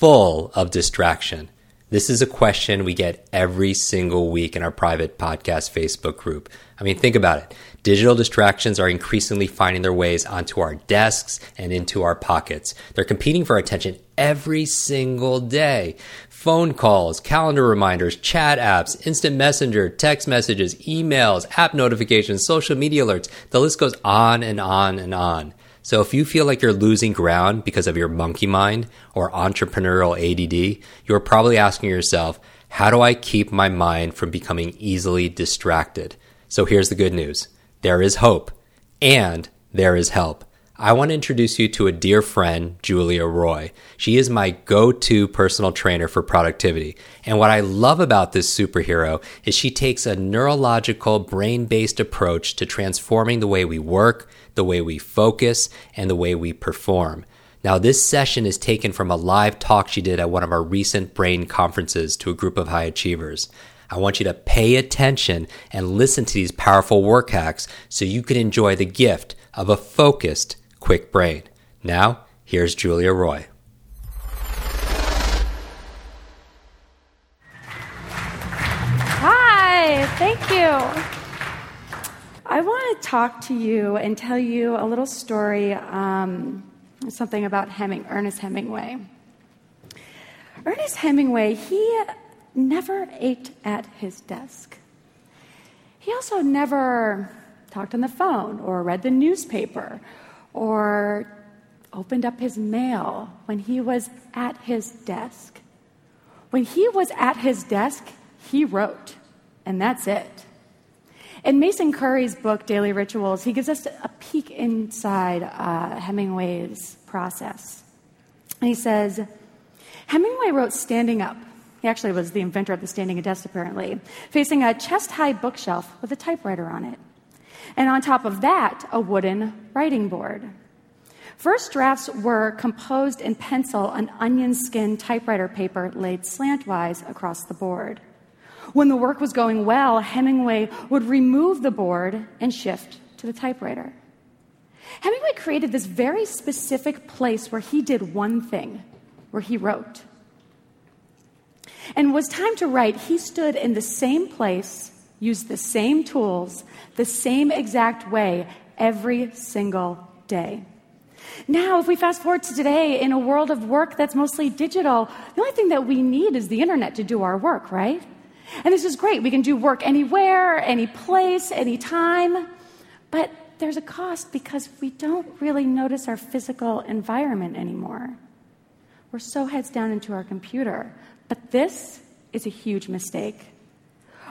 full of distraction? This is a question we get every single week in our private podcast Facebook group. I mean, think about it. Digital distractions are increasingly finding their ways onto our desks and into our pockets. They're competing for attention every single day. Phone calls, calendar reminders, chat apps, instant messenger, text messages, emails, app notifications, social media alerts. The list goes on and on and on. So if you feel like you're losing ground because of your monkey mind or entrepreneurial ADD, you're probably asking yourself, how do I keep my mind from becoming easily distracted? So here's the good news. There is hope and there is help. I want to introduce you to a dear friend, Julia Roy. She is my go to personal trainer for productivity. And what I love about this superhero is she takes a neurological, brain based approach to transforming the way we work, the way we focus, and the way we perform. Now, this session is taken from a live talk she did at one of our recent brain conferences to a group of high achievers. I want you to pay attention and listen to these powerful work hacks so you can enjoy the gift of a focused, quick brain. Now, here's Julia Roy. Hi, thank you. I want to talk to you and tell you a little story, um, something about Heming, Ernest Hemingway. Ernest Hemingway, he never ate at his desk. He also never talked on the phone or read the newspaper or opened up his mail when he was at his desk. When he was at his desk, he wrote, and that's it. In Mason Currey's book, Daily Rituals, he gives us a peek inside uh, Hemingway's process. And he says Hemingway wrote standing up. He actually was the inventor of the standing desk, apparently, facing a chest high bookshelf with a typewriter on it. And on top of that, a wooden writing board. First drafts were composed in pencil on onion skin typewriter paper laid slantwise across the board. When the work was going well, Hemingway would remove the board and shift to the typewriter. Hemingway created this very specific place where he did one thing, where he wrote. And it was time to write, he stood in the same place, used the same tools, the same exact way every single day. Now, if we fast forward to today, in a world of work that's mostly digital, the only thing that we need is the internet to do our work, right? And this is great. We can do work anywhere, any place, any time. But there's a cost because we don't really notice our physical environment anymore. We're so heads down into our computer. But this is a huge mistake.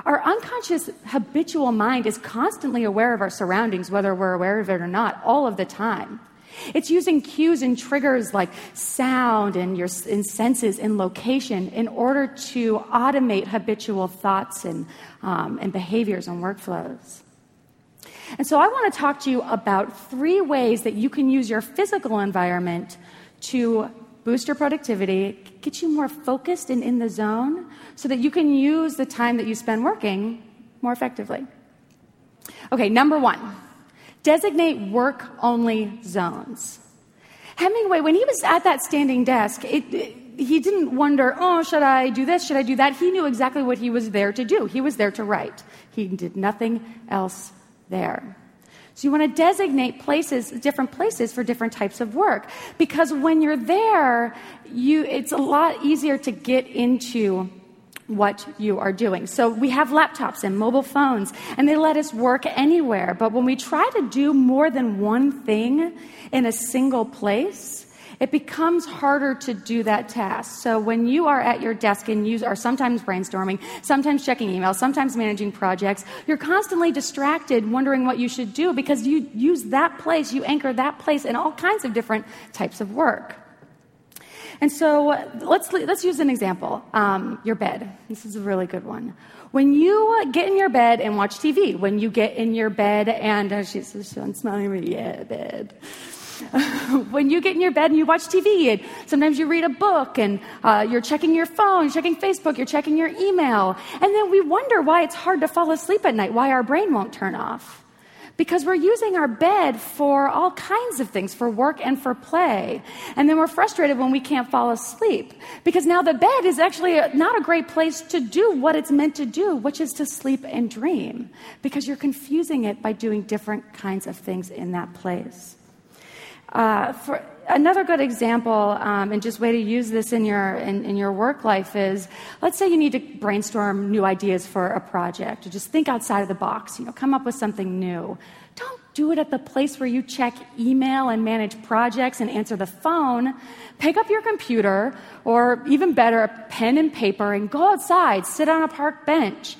Our unconscious habitual mind is constantly aware of our surroundings, whether we're aware of it or not, all of the time. It's using cues and triggers like sound and your and senses and location in order to automate habitual thoughts and, um, and behaviors and workflows. And so I want to talk to you about three ways that you can use your physical environment to boost your productivity, get you more focused and in the zone so that you can use the time that you spend working more effectively. Okay, number one designate work only zones. Hemingway, when he was at that standing desk, it, it, he didn't wonder, oh, should I do this? Should I do that? He knew exactly what he was there to do. He was there to write. He did nothing else there. So you want to designate places, different places for different types of work. Because when you're there, you, it's a lot easier to get into what you are doing. So we have laptops and mobile phones, and they let us work anywhere. But when we try to do more than one thing in a single place, it becomes harder to do that task. So when you are at your desk and you are sometimes brainstorming, sometimes checking emails, sometimes managing projects, you're constantly distracted wondering what you should do because you use that place, you anchor that place in all kinds of different types of work. And so let's, let's use an example um, your bed. This is a really good one. When you get in your bed and watch TV, when you get in your bed and uh, she's, she's smiling at me, yeah, bed. when you get in your bed and you watch TV, and sometimes you read a book and uh, you're checking your phone, you're checking Facebook, you're checking your email, and then we wonder why it's hard to fall asleep at night, why our brain won't turn off because we're using our bed for all kinds of things, for work and for play. And then we're frustrated when we can't fall asleep because now the bed is actually not a great place to do what it's meant to do, which is to sleep and dream, because you're confusing it by doing different kinds of things in that place. Uh, for another good example, um, and just way to use this in your in, in, your work life is, let's say you need to brainstorm new ideas for a project, or just think outside of the box. You know, come up with something new. Don't do it at the place where you check email and manage projects and answer the phone. Pick up your computer, or even better, a pen and paper, and go outside. Sit on a park bench.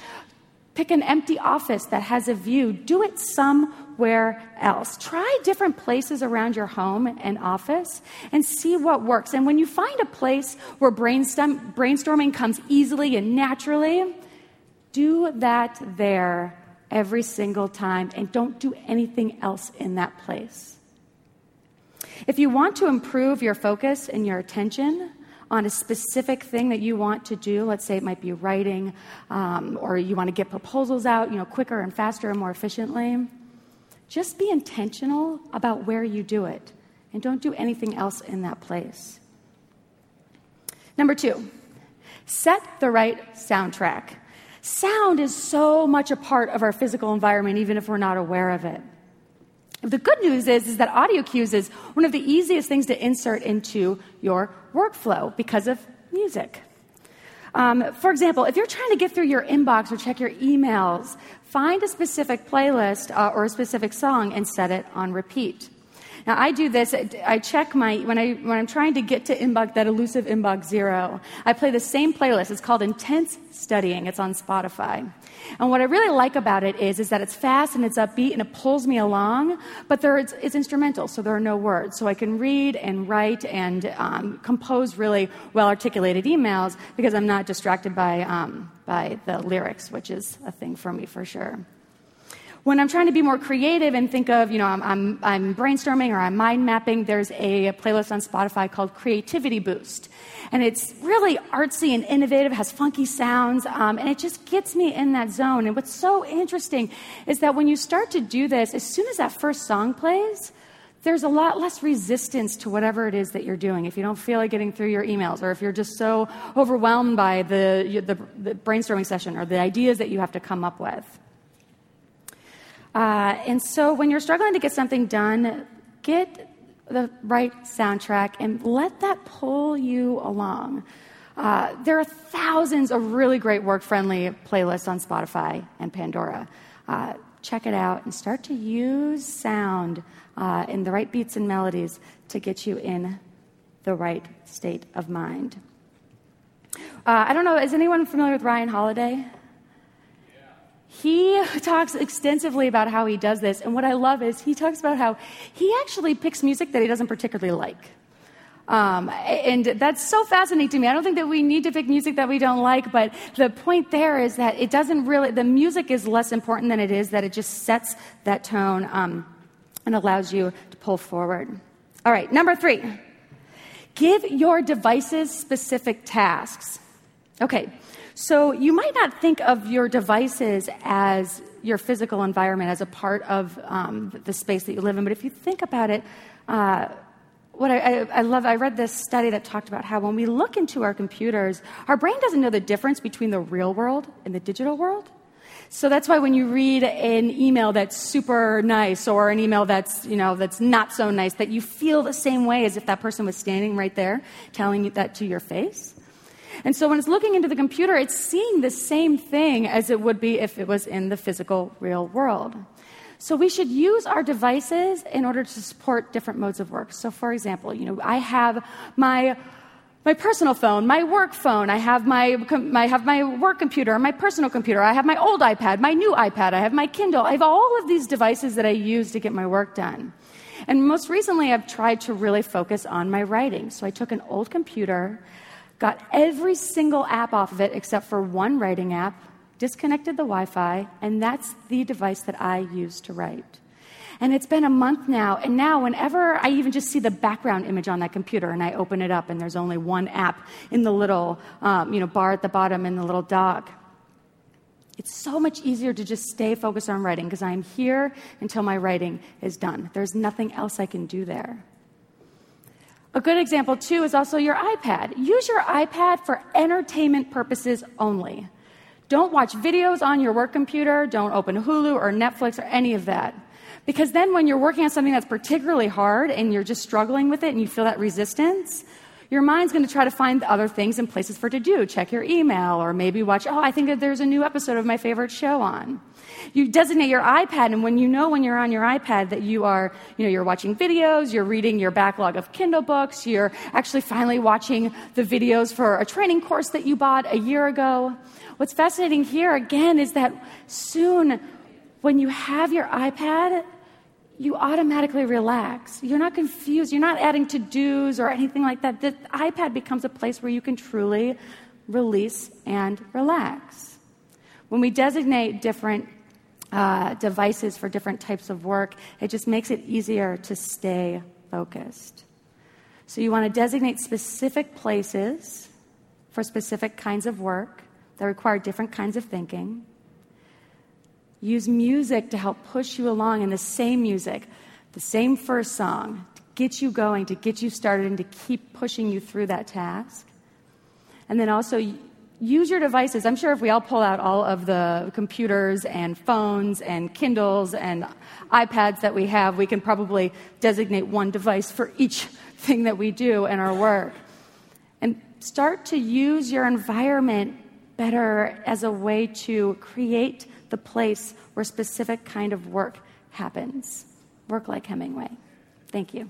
Pick an empty office that has a view. Do it some somewhere else. Try different places around your home and office and see what works. And when you find a place where brainstorm, brainstorming comes easily and naturally, do that there every single time and don't do anything else in that place. If you want to improve your focus and your attention, on a specific thing that you want to do. Let's say it might be writing, um, or you want to get proposals out, you know, quicker and faster and more efficiently. Just be intentional about where you do it and don't do anything else in that place. Number two, set the right soundtrack. Sound is so much a part of our physical environment, even if we're not aware of it. The good news is, is that audio cues is one of the easiest things to insert into your workflow because of music. Um, for example, if you're trying to get through your inbox or check your emails, find a specific playlist uh, or a specific song and set it on repeat. Now I do this. I check my when I when I'm trying to get to inbox that elusive inbox zero. I play the same playlist. It's called Intense Studying. It's on Spotify. And what I really like about it is is that it's fast and it's upbeat and it pulls me along. But there it's, it's instrumental, so there are no words. So I can read and write and um, compose really well articulated emails because I'm not distracted by um, by the lyrics, which is a thing for me for sure. When I'm trying to be more creative and think of, you know, I'm, I'm, I'm brainstorming or I'm mind mapping, there's a playlist on Spotify called Creativity Boost. And it's really artsy and innovative, has funky sounds, um, and it just gets me in that zone. And what's so interesting is that when you start to do this, as soon as that first song plays, there's a lot less resistance to whatever it is that you're doing. If you don't feel like getting through your emails, or if you're just so overwhelmed by the, the, the brainstorming session or the ideas that you have to come up with. Uh, and so when you're struggling to get something done, get the right soundtrack and let that pull you along. Uh, there are thousands of really great work friendly playlists on Spotify and Pandora. Uh, check it out and start to use sound uh, in the right beats and melodies to get you in the right state of mind. Uh, I don't know, is anyone familiar with Ryan Holiday? He talks extensively about how he does this. And what I love is he talks about how he actually picks music that he doesn't particularly like. Um, and that's so fascinating to me. I don't think that we need to pick music that we don't like, but the point there is that it doesn't really, the music is less important than it is that it just sets that tone um, and allows you to pull forward. All right, number three give your devices specific tasks. Okay, so you might not think of your devices as your physical environment, as a part of um, the space that you live in, but if you think about it, uh, what I, I, I, love, I read this study that talked about how when we look into our computers, our brain doesn't know the difference between the real world and the digital world. So that's why when you read an email that's super nice or an email that's, you know, that's not so nice, that you feel the same way as if that person was standing right there telling you that to your face. And so when it's looking into the computer, it's seeing the same thing as it would be if it was in the physical, real world. So we should use our devices in order to support different modes of work. So for example, you know, I have my my personal phone, my work phone, I have my, I have my work computer, my personal computer, I have my old iPad, my new iPad, I have my Kindle. I have all of these devices that I use to get my work done. And most recently, I've tried to really focus on my writing. So I took an old computer, got every single app off of it except for one writing app, disconnected the Wi Fi, and that's the device that I use to write. And it's been a month now, and now whenever I even just see the background image on that computer and I open it up and there's only one app in the little um, you know, bar at the bottom in the little dock, it's so much easier to just stay focused on writing because I'm here until my writing is done. There's nothing else I can do there. A good example, too, is also your iPad. Use your iPad for entertainment purposes only. Don't watch videos on your work computer, don't open Hulu or Netflix or any of that. Because then, when you're working on something that's particularly hard and you're just struggling with it and you feel that resistance, your mind's going to try to find other things and places for it to do. Check your email or maybe watch, oh, I think that there's a new episode of my favorite show on. You designate your iPad, and when you know when you're on your iPad that you are, you know, you're watching videos, you're reading your backlog of Kindle books, you're actually finally watching the videos for a training course that you bought a year ago. What's fascinating here, again, is that soon when you have your iPad, you automatically relax. You're not confused. You're not adding to dos or anything like that. The iPad becomes a place where you can truly release and relax. When we designate different uh, devices for different types of work, it just makes it easier to stay focused. So you want to designate specific places for specific kinds of work that require different kinds of thinking. Use music to help push you along in the same music, the same first song, to get you going, to get you started, and to keep pushing you through that task. And then also use your devices. I'm sure if we all pull out all of the computers and phones and Kindles and iPads that we have, we can probably designate one device for each thing that we do in our work. And start to use your environment better as a way to create the place where specific kind of work happens. Work like Hemingway. Thank you.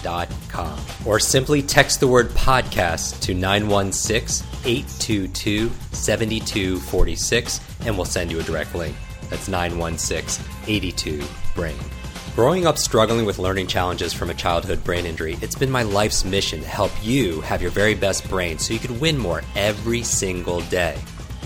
kwikbrain.com. Or simply text the word podcast to 916 822 7246 and we'll send you a direct link. That's 916 82 Brain. Growing up struggling with learning challenges from a childhood brain injury, it's been my life's mission to help you have your very best brain so you can win more every single day.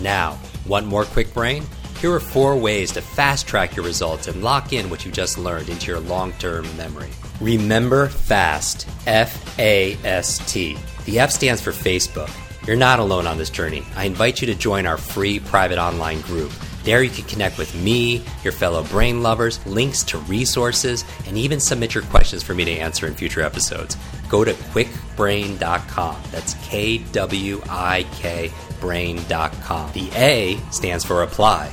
Now, Want more Kwik Brain? Here are four ways to fast track your results and lock in what you just learned into your long term memory. Remember FAST, F A S T. The F stands for Facebook. You're not alone on this journey. I invite you to join our free private online group. There you can connect with me, your fellow brain lovers, links to resources, and even submit your questions for me to answer in future episodes. Go to kwikbrain.com. That's K W I K brain.com. The A stands for apply.